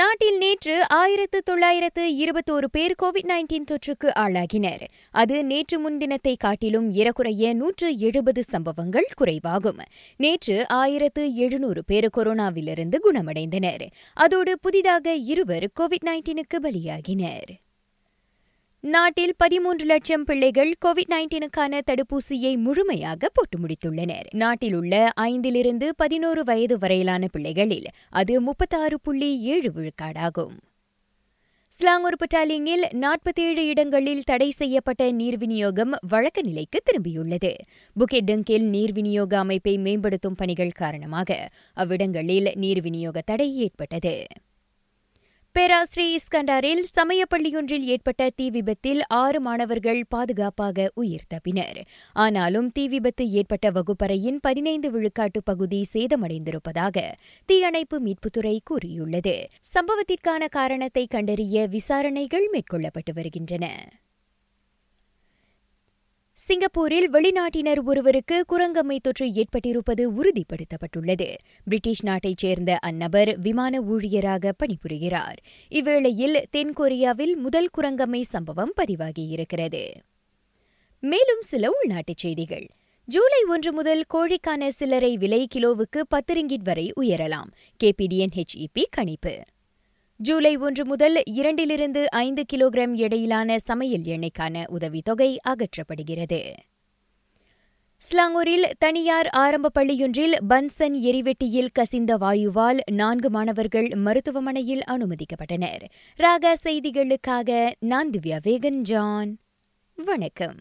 நாட்டில் நேற்று ஆயிரத்து தொள்ளாயிரத்து இருபத்தோரு பேர் கோவிட் நைன்டீன் தொற்றுக்கு ஆளாகினர். அது நேற்று முன்தினத்தை காட்டிலும் ஏறக்குறைய நூற்று எழுபது சம்பவங்கள் குறைவாகும். நேற்று ஆயிரத்து எழுநூறு பேர் கொரோனாவிலிருந்து குணமடைந்தனர். அதோடு புதிதாக இருவர் கோவிட் நைன்டீனுக்கு பலியாகினர். நாட்டில் பதிமூன்று லட்சம் பிள்ளைகள் கோவிட் நைன்டீனுக்கான தடுப்பூசியை முழுமையாக போட்டு முடித்துள்ளனர். நாட்டில் உள்ள ஐந்திலிருந்து பதினோரு வயது வரையிலான பிள்ளைகளில் அது முப்பத்தாறு புள்ளி ஏழு விழுக்காடாகும். ஸ்லாங்கூர் பட்டாலிங்கில் நாற்பத்தேழு இடங்களில் தடை செய்யப்பட்ட நீர் விநியோகம் வழக்க நிலைக்கு திரும்பியுள்ளது. புக்கெட் டங்கில் நீர் விநியோக அமைப்பை மேம்படுத்தும் பணிகள் காரணமாக அவ்விடங்களில் நீர் விநியோக தடை ஏற்பட்டது. பேராஸ்ரீ இஸ்கண்டாரில் சமயப்பள்ளியொன்றில் ஏற்பட்ட தீ விபத்தில் ஆறு மாணவர்கள் பாதுகாப்பாக உயிர் தப்பினர் ஆனாலும் தீ விபத்து ஏற்பட்ட வகுப்பறையின் பதினைந்து விழுக்காட்டு பகுதி சேதமடைந்திருப்பதாக தீயணைப்பு மீட்புத்துறை கூறியுள்ளது. சம்பவத்திற்கான காரணத்தை கண்டறிய விசாரணைகள் மேற்கொள்ளப்பட்டு வருகின்றன. சிங்கப்பூரில் வெளிநாட்டினர் ஒருவருக்கு குரங்கம்மை தொற்று ஏற்பட்டிருப்பது உறுதிப்படுத்தப்பட்டுள்ளது. பிரிட்டிஷ் நாட்டைச் சேர்ந்த அந்நபர் விமான ஊழியராக பணிபுரிகிறார். இவ்வேளையில் தென்கொரியாவில் முதல் குரங்கம்மை சம்பவம் பதிவாகியிருக்கிறது. மேலும் சில உள்நாட்டுச் செய்திகள். ஜூலை ஒன்று முதல் கோழிக்கான சில்லறை விலை கிலோவுக்கு பத்து ரிங்கிட் வரை உயரலாம். கேபிடிஎன் ஹெச்இபி கணிப்பு. ஜூலை ஒன்று முதல் இரண்டிலிருந்து ஐந்து கிலோகிராம் எடையிலான சமையல் எண்ணெய்க்கான உதவித்தொகை அகற்றப்படுகிறது. ஸ்லாங்கூரில் தனியார் ஆரம்ப பள்ளியொன்றில் பன்சன் எரிவெட்டியில் கசிந்த வாயுவால் நான்கு மாணவர்கள் மருத்துவமனையில் அனுமதிக்கப்பட்டனர். ராகா செய்திகளுக்காக நான் திவ்யா வேகன் ஜான். வணக்கம்.